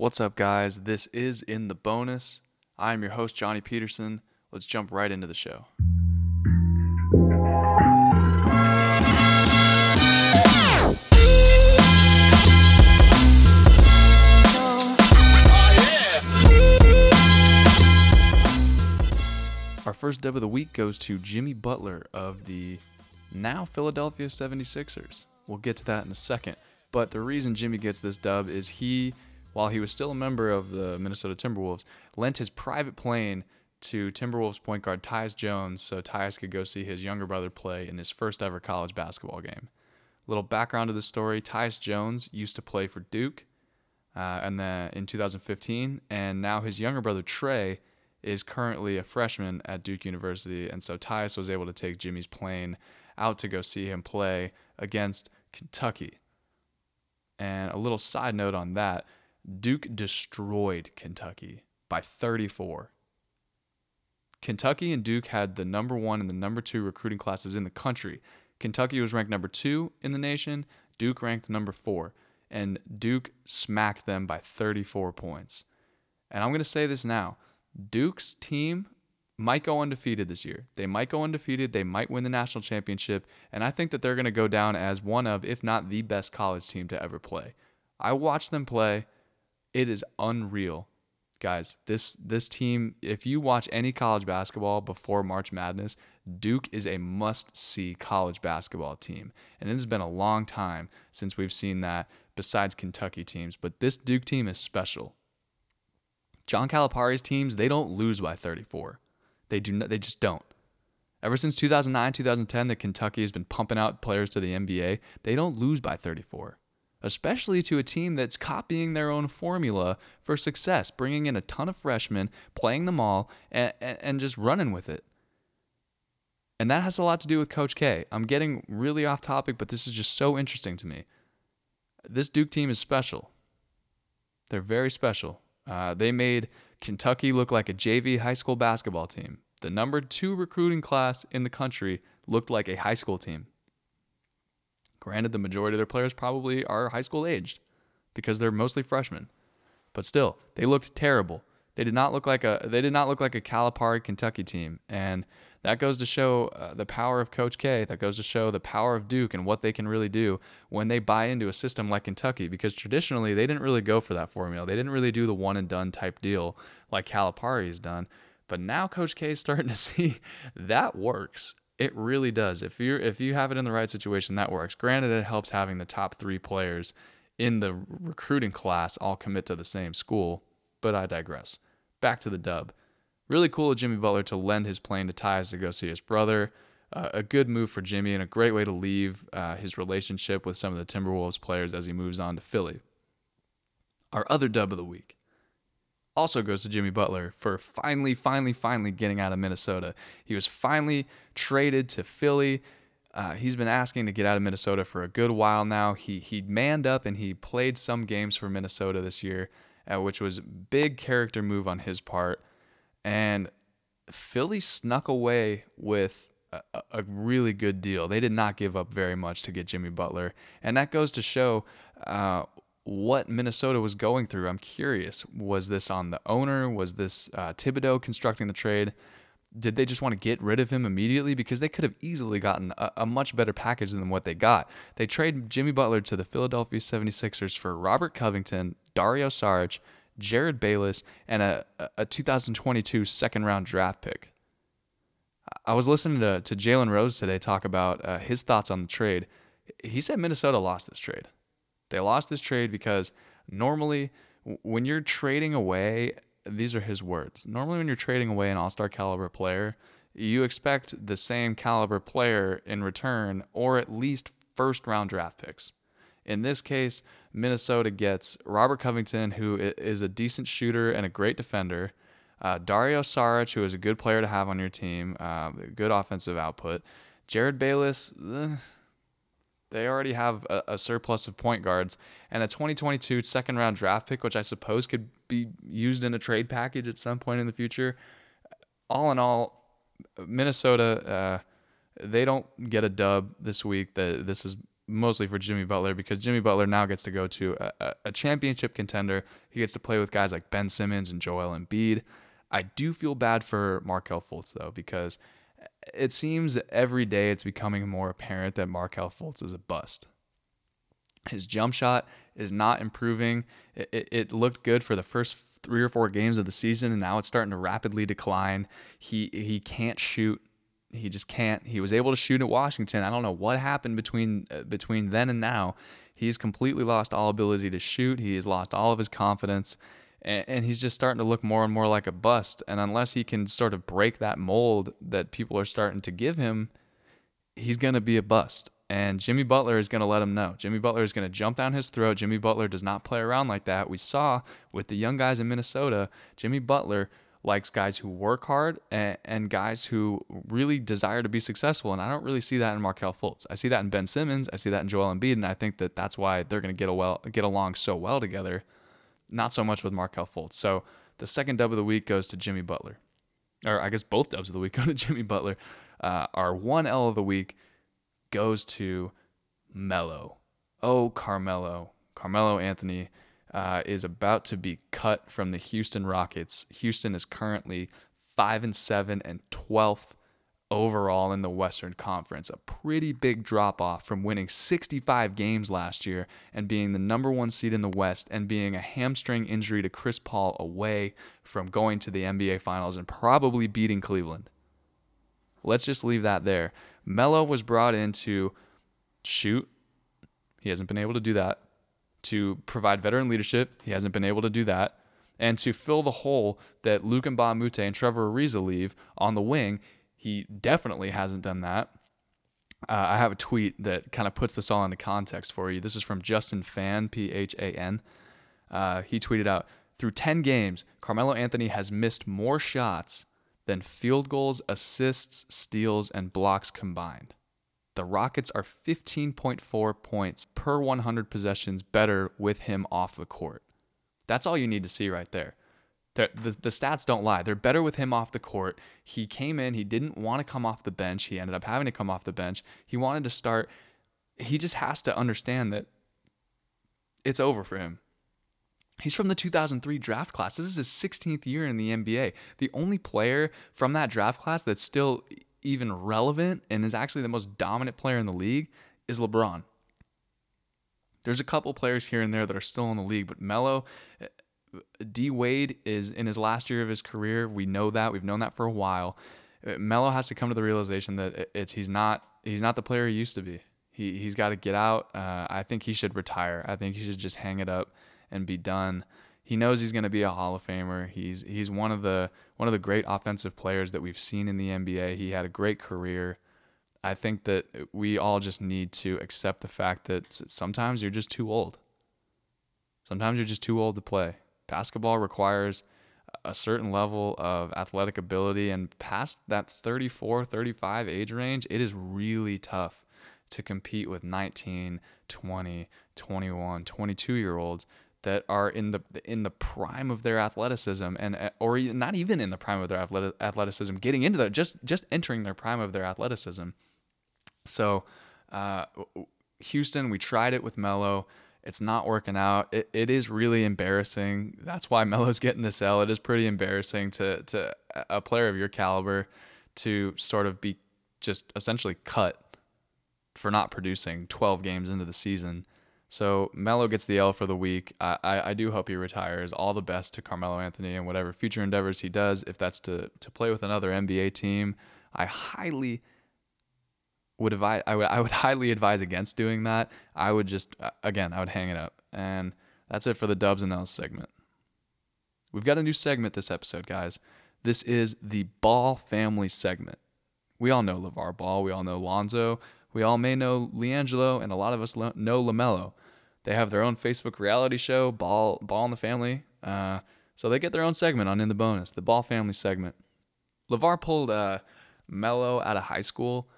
What's up, guys? This is In the Bonus. I'm your host, Johnny Peterson. Let's jump right into the show. Our first dub of the week goes to Jimmy Butler of the now Philadelphia 76ers. We'll get to that in a second. But the reason Jimmy gets this dub is he, while he was still a member of the Minnesota Timberwolves, lent his private plane to Timberwolves point guard Tyus Jones so Tyus could go see his younger brother play in his first ever college basketball game. Little background to the story Tyus Jones used to play for Duke uh, and then in 2015, and now his younger brother Tre is currently a freshman at Duke University, and so Tyus was able to take Jimmy's plane out to go see him play against Kentucky. And a little side note on that Duke destroyed Kentucky by 34. Kentucky and Duke had the number one and the number two recruiting classes in the country. Kentucky was ranked number two in the nation, Duke ranked number four, and Duke smacked them by 34 points. And I'm going to say this now Duke's team might go undefeated this year. They might go undefeated. They might win the national championship. And I think that they're going to go down as one of, if not the best college team to ever play. I watched them play. It is unreal. Guys, this this team, if you watch any college basketball before March Madness, Duke is a must-see college basketball team. And it has been a long time since we've seen that besides Kentucky teams, but this Duke team is special. John Calipari's teams, they don't lose by 34. They do not, they just don't. Ever since 2009, 2010 that Kentucky has been pumping out players to the NBA, they don't lose by 34. Especially to a team that's copying their own formula for success, bringing in a ton of freshmen, playing them all, and, and just running with it. And that has a lot to do with Coach K. I'm getting really off topic, but this is just so interesting to me. This Duke team is special. They're very special. Uh, they made Kentucky look like a JV high school basketball team. The number two recruiting class in the country looked like a high school team. Granted, the majority of their players probably are high school aged because they're mostly freshmen. But still, they looked terrible. They did not look like a they did not look like a Calipari Kentucky team, and that goes to show uh, the power of Coach K. That goes to show the power of Duke and what they can really do when they buy into a system like Kentucky. Because traditionally, they didn't really go for that formula. They didn't really do the one and done type deal like Calipari has done. But now Coach K is starting to see that works. It really does. If you if you have it in the right situation, that works. Granted, it helps having the top three players in the recruiting class all commit to the same school. But I digress. Back to the dub. Really cool of Jimmy Butler to lend his plane to Tyus to go see his brother. Uh, a good move for Jimmy and a great way to leave uh, his relationship with some of the Timberwolves players as he moves on to Philly. Our other dub of the week also goes to Jimmy Butler for finally, finally, finally getting out of Minnesota. He was finally traded to Philly. Uh, he's been asking to get out of Minnesota for a good while now. He he manned up and he played some games for Minnesota this year, uh, which was big character move on his part and Philly snuck away with a, a, really good deal. They did not give up very much to get Jimmy Butler, and that goes to show uh, what Minnesota was going through. I'm curious: was this on the owner? Was this uh, Thibodeau constructing the trade? Did they just want to get rid of him immediately? Because they could have easily gotten a, a much better package than what they got. They trade Jimmy Butler to the Philadelphia 76ers for Robert Covington, Dario Saric, Jerryd Bayless, and a, a 2022 second round draft pick. I was listening to, to Jalen Rose today talk about uh, his thoughts on the trade. He said Minnesota lost this trade. They lost this trade because normally, when you're trading away, these are his words. Normally, when you're trading away an all star caliber player, you expect the same caliber player in return, or at least first round draft picks. In this case, Minnesota gets Robert Covington, who is a decent shooter and a great defender. Uh, Dario Saric, who is a good player to have on your team, uh, good offensive output. Jerryd Bayless, eh, they already have a, a, surplus of point guards and a 2022 second round draft pick, which I suppose could be used in a trade package at some point in the future. All in all, Minnesota, uh, they don't get a dub this week. The, this is mostly for Jimmy Butler because Jimmy Butler now gets to go to a, a championship contender. He gets to play with guys like Ben Simmons and Joel Embiid. I do feel bad for Markelle Fultz though because it seems every day it's becoming more apparent that Markelle Fultz is a bust. His jump shot is not improving. It, it, it, looked good for the first three or four games of the season, and now it's starting to rapidly decline. He he can't shoot. He just can't. He was able to shoot at Washington. I don't know what happened between uh, between then and now. He's completely lost all ability to shoot. He has lost all of his confidence, and, he's just starting to look more and more like a bust. And unless he can sort of break that mold that people are starting to give him, he's going to be a bust. And Jimmy Butler is going to let him know. Jimmy Butler is going to jump down his throat. Jimmy Butler does not play around like that. We saw with the young guys in Minnesota, Jimmy Butler likes guys who work hard and, and guys who really desire to be successful. And I don't really see that in Markelle Fultz. I see that in Ben Simmons. I see that in Joel Embiid. And I think that that's why they're going to get, a well, get along so well together. Not so much with Markelle Fultz. So the second dub of the week goes to Jimmy Butler. Or I guess both dubs of the week go to Jimmy Butler. Uh, our one L of the week goes to Melo. Oh, Carmelo. Carmelo Anthony uh, is about to be cut from the Houston Rockets. Houston is currently 5 and 7 and 12th overall in the Western Conference. A pretty big drop off from winning 65 games last year and being the number one seed in the West and being a hamstring injury to Chris Paul away from going to the NBA Finals and probably beating Cleveland. Let's just leave that there. Melo was brought in to shoot. He hasn't been able to do that. To provide veteran leadership. He hasn't been able to do that. And to fill the hole that Luc Mbah a Moute and Trevor Ariza leave on the wing, he definitely hasn't done that. Uh, I have a tweet that kind of puts this all into context for you. This is from Justin Phan, P H A N. Uh, he tweeted out Through 10 games, Carmelo Anthony has missed more shots than field goals, assists, steals, and blocks combined. The Rockets are 15.4 points per 100 possessions better with him off the court. That's all you need to see right there. The, the, the, stats don't lie. They're better with him off the court. He came in, he didn't want to come off the bench. He ended up having to come off the bench. He wanted to start. He just has to understand that it's over for him. He's from the 2003 draft class. This is his 16th year in the NBA. The only player from that draft class that's still even relevant and is actually the most dominant player in the league is LeBron. There's a couple players here and there that are still in the league, but Melo, D Wade is in his last year of his career. We know that. We've known that for a while. Melo has to come to the realization that it's he's not he's not the player he used to be. He he's got to get out. Uh, I think he should retire. I think he should just hang it up and be done. He knows he's going to be a Hall of Famer. He's he's one of the one of the great offensive players that we've seen in the NBA. He had a great career. I think that we all just need to accept the fact that sometimes you're just too old. Sometimes you're just too old to play. Basketball requires a certain level of athletic ability and past that 34, 35 age range, it is really tough to compete with 19, 20, 21, 22 year olds that are in the in the prime of their athleticism and uh, or not even in the prime of their athleticism getting into that just just entering their prime of their athleticism. So uh, Houston we tried it with Melo it's not working out it, it is really embarrassing that's why Melo's getting the sell it is pretty embarrassing to to a player of your caliber to sort of be just essentially cut for not producing 12 games into the season so Melo gets the L for the week. I, I, I, do hope he retires. All the best to Carmelo Anthony and whatever future endeavors he does. If that's to to play with another NBA team, I highly would advise. I would I would highly advise against doing that. I would just uh, again I would hang it up. And that's it for the Dubs and L's segment. We've got a new segment this episode, guys. This is the Ball family segment. We all know LeVar Ball. We all know Lonzo. We all may know LiAngelo, and a lot of us know LaMelo. They have their own Facebook reality show, Ball Ball in the Family. Uh, so they get their own segment on In the Bonus, the Ball Family segment. LeVar pulled uh, Melo out of high school,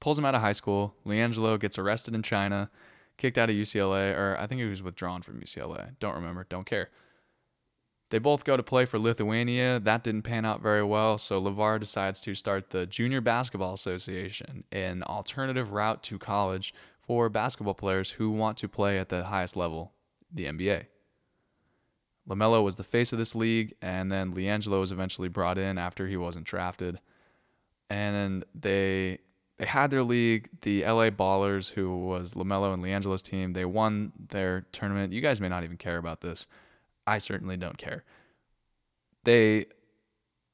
pulls him out of high school. LiAngelo gets arrested in China, kicked out of UCLA, or I think he was withdrawn from UCLA. Don't remember, don't care. They both go to play for Lithuania. That didn't pan out very well, so LeVar decides to start the Junior Basketball Association, an alternative route to college for basketball players who want to play at the highest level, the NBA. LaMelo was the face of this league, and then LiAngelo was eventually brought in after he wasn't drafted. And they they had their league, the LA Ballers, who was LaMelo and LiAngelo's team. They won their tournament. You guys may not even care about this. I certainly don't care. They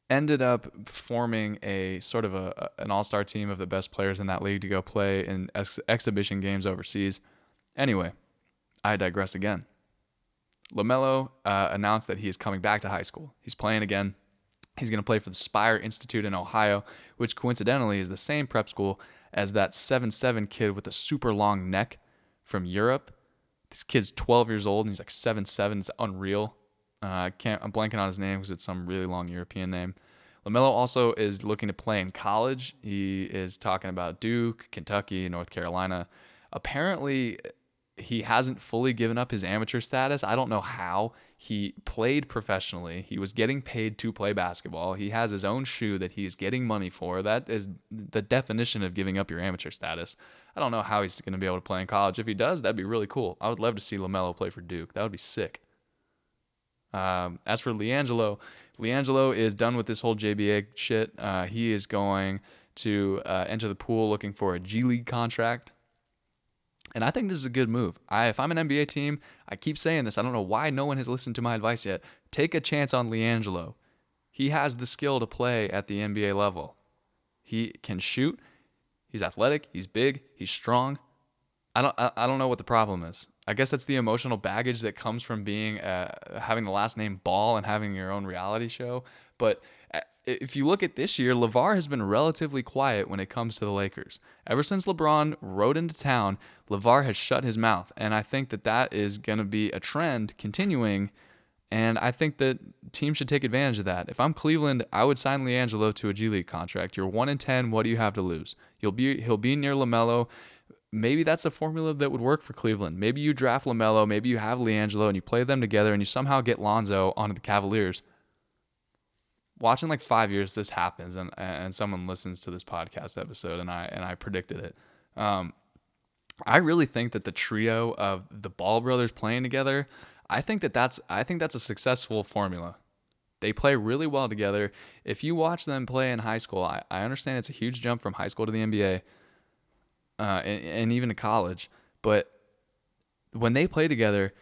ended up forming a sort of a an all-star team of the best players in that league to go play in ex- exhibition games overseas. Anyway, I digress again. LaMelo uh, announced that he is coming back to high school. He's playing again. He's going to play for the Spire Institute in Ohio, which coincidentally is the same prep school as that seven-seven kid with a super long neck from Europe. This kid's 12 years old and he's like seven-seven. It's unreal. Uh, I can't. I'm blanking on his name because it's some really long European name. LaMelo also is looking to play in college. He is talking about Duke, Kentucky, North Carolina. Apparently, he hasn't fully given up his amateur status. I don't know how. He played professionally. He was getting paid to play basketball. He has his own shoe that he's getting money for. That is the definition of giving up your amateur status. I don't know how he's going to be able to play in college. If he does, that'd be really cool. I would love to see LaMelo play for Duke. That would be sick. Um, as for LiAngelo, LiAngelo is done with this whole JBA shit. Uh, he is going to uh, enter the pool looking for a G League contract. And I think this is a good move. I, if I'm an NBA team, I keep saying this. I don't know why no one has listened to my advice yet. Take a chance on LiAngelo. He has the skill to play at the NBA level. He can shoot. He's athletic. He's big. He's strong. I don't. I, I don't know what the problem is. I guess that's the emotional baggage that comes from being uh, having the last name Ball and having your own reality show. But if you look at this year, LeVar has been relatively quiet when it comes to the Lakers. Ever since LeBron rode into town, LeVar has shut his mouth, and I think that that is going to be a trend continuing. And I think that teams should take advantage of that. If I'm Cleveland, I would sign LiAngelo to a G League contract. You're one in ten. What do you have to lose? You'll be he'll be near Lamelo maybe that's a formula that would work for Cleveland. Maybe you draft LaMelo, maybe you have LiAngelo and you play them together and you somehow get Lonzo onto the Cavaliers. Watching like five years, this happens, and and someone listens to this podcast episode, and I and I predicted it. Um, I really think that the trio of the Ball brothers playing together, I think that that's I think that's a successful formula. They play really well together. If you watch them play in high school, I, I understand it's a huge jump from high school to the NBA uh, and, and even to college. But when they play together,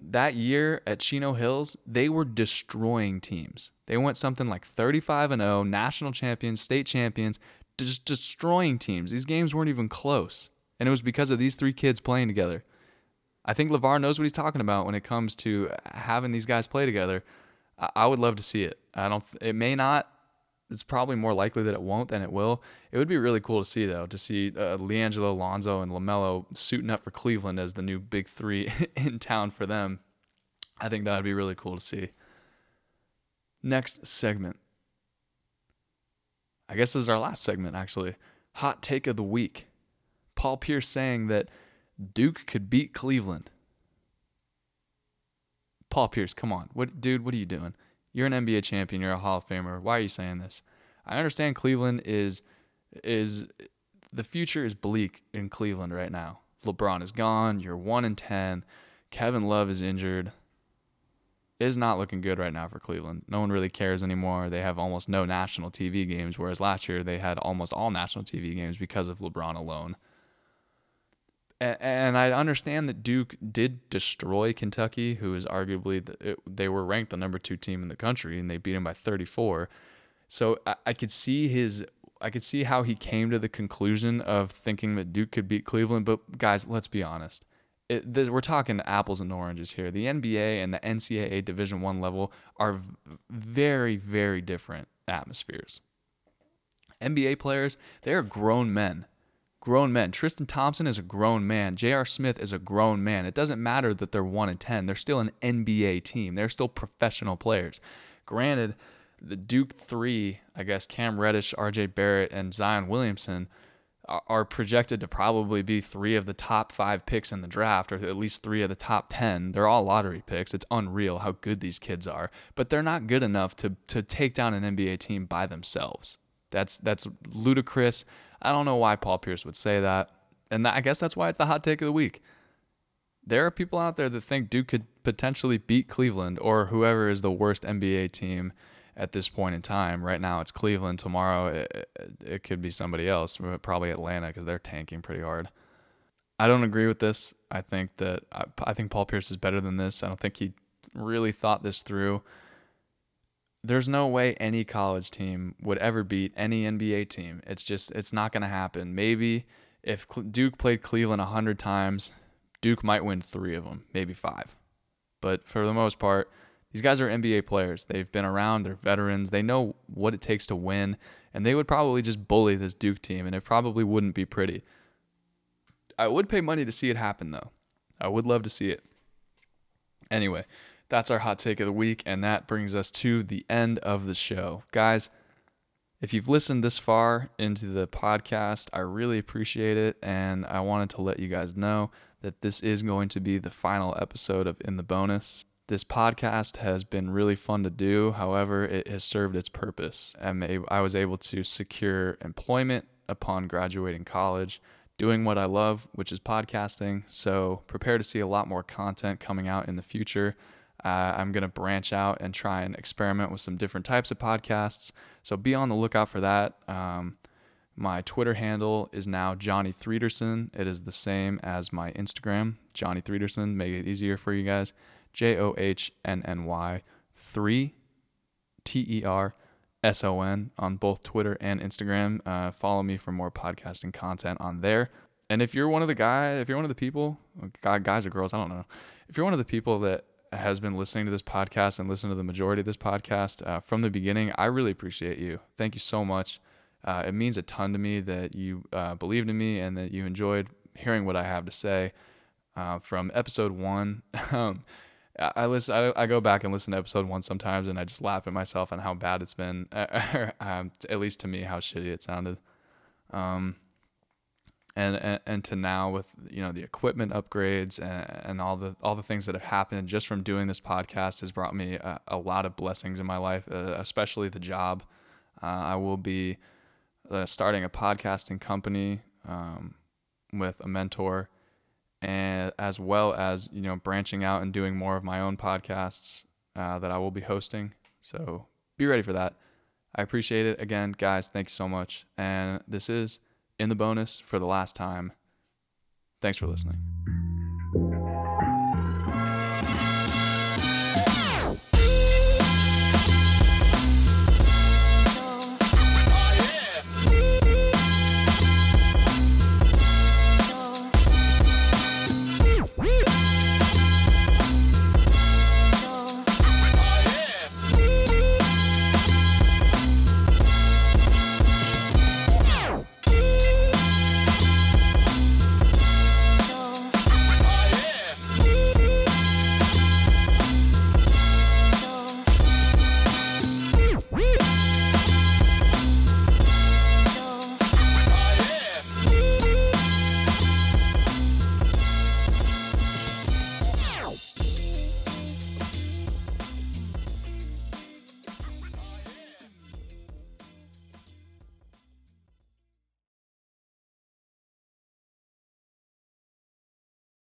that year at Chino Hills, they were destroying teams. They went something like 35 and 0, national champions, state champions, just destroying teams. These games weren't even close. And it was because of these three kids playing together. I think LeVar knows what he's talking about when it comes to having these guys play together. I would love to see it. I don't it may not it's probably more likely that it won't than it will. It would be really cool to see though, to see uh, LiAngelo, Lonzo, and Lamelo suiting up for Cleveland as the new big three in town for them. I think that would be really cool to see. Next segment. I guess this is our last segment actually. Hot take of the week. Paul Pierce saying that Duke could beat Cleveland. Paul Pierce, come on. What dude, what are you doing? You're an NBA champion. You're a Hall of Famer. Why are you saying this? I understand Cleveland is is the future is bleak in Cleveland right now. LeBron is gone. You're one in ten. Kevin Love is injured. It is not looking good right now for Cleveland. No one really cares anymore. They have almost no national TV games, whereas last year they had almost all national TV games because of LeBron alone and I understand that Duke did destroy Kentucky, who is arguably the, it, they were ranked the number two team in the country, and they beat him by 34. So I, I, could see his, I could see how he came to the conclusion of thinking that Duke could beat Cleveland. But guys, let's be honest, it, this, we're talking apples and oranges here. The NBA and the NCAA Division One level are very, very different atmospheres. NBA players, they are grown men grown men. Tristan Thompson is a grown man. J.R. Smith is a grown man. It doesn't matter that they're 1 and 10. They're still an NBA team. They're still professional players. Granted, the Duke 3, I guess Cam Reddish, RJ Barrett, and Zion Williamson are projected to probably be three of the top five picks in the draft, or at least three of the top 10. They're all lottery picks. It's unreal how good these kids are, but they're not good enough to, to take down an NBA team by themselves. That's, that's ludicrous. I don't know why Paul Pierce would say that. and that, I guess that's why it's the hot take of the week. There are people out there that think Duke could potentially beat Cleveland or whoever is the worst NBA team at this point in time. Right now, it's Cleveland. Tomorrow, it, it could be somebody else, probably Atlanta, because they're tanking pretty hard. I don't agree with this. I think that I, I think Paul Pierce is better than this. I don't think he really thought this through. There's no way any college team would ever beat any NBA team. It's just it's not going to happen. Maybe if Duke played Cleveland 100 times, Duke might win 3 of them, maybe 5. But for the most part, these guys are NBA players. They've been around, they're veterans. They know what it takes to win, and they would probably just bully this Duke team and it probably wouldn't be pretty. I would pay money to see it happen though. I would love to see it. Anyway, that's our hot take of the week, and that brings us to the end of the show. Guys, if you've listened this far into the podcast, I really appreciate it. And I wanted to let you guys know that this is going to be the final episode of In the Bonus. This podcast has been really fun to do. However, it has served its purpose. and I was able to secure employment upon graduating college doing what I love, which is podcasting. So prepare to see a lot more content coming out in the future. Uh, I'm going to branch out and try and experiment with some different types of podcasts. So be on the lookout for that. Um, my Twitter handle is now Johnny Threederson. It is the same as my Instagram, Johnny Threederson. Make it easier for you guys. J O H N N Y 3 T E R S O N on both Twitter and Instagram. Uh, follow me for more podcasting content on there. And if you're one of the guy, if you're one of the people, guys or girls, I don't know, if you're one of the people that has been listening to this podcast and listened to the majority of this podcast uh, from the beginning, I really appreciate you. Thank you so much. Uh, it means a ton to me that you uh, believed in me and that you enjoyed hearing what I have to say. Uh, from episode one, um, I listen. I, I, go back and listen to episode one sometimes, and I just laugh at myself and how bad it's been. um, at least to me, how shitty it sounded. Um, and, and and to now with you know the equipment upgrades and, and all the all the things that have happened just from doing this podcast has brought me a, a lot of blessings in my life, uh, especially the job. Uh, I will be uh, starting a podcasting company um, with a mentor and as well as you know branching out and doing more of my own podcasts uh, that I will be hosting. So be ready for that. I appreciate it again, guys. Thank you so much. And this is in the bonus for the last time. Thanks for listening.